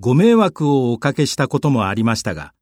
ご迷惑をおかけしたこともありましたが、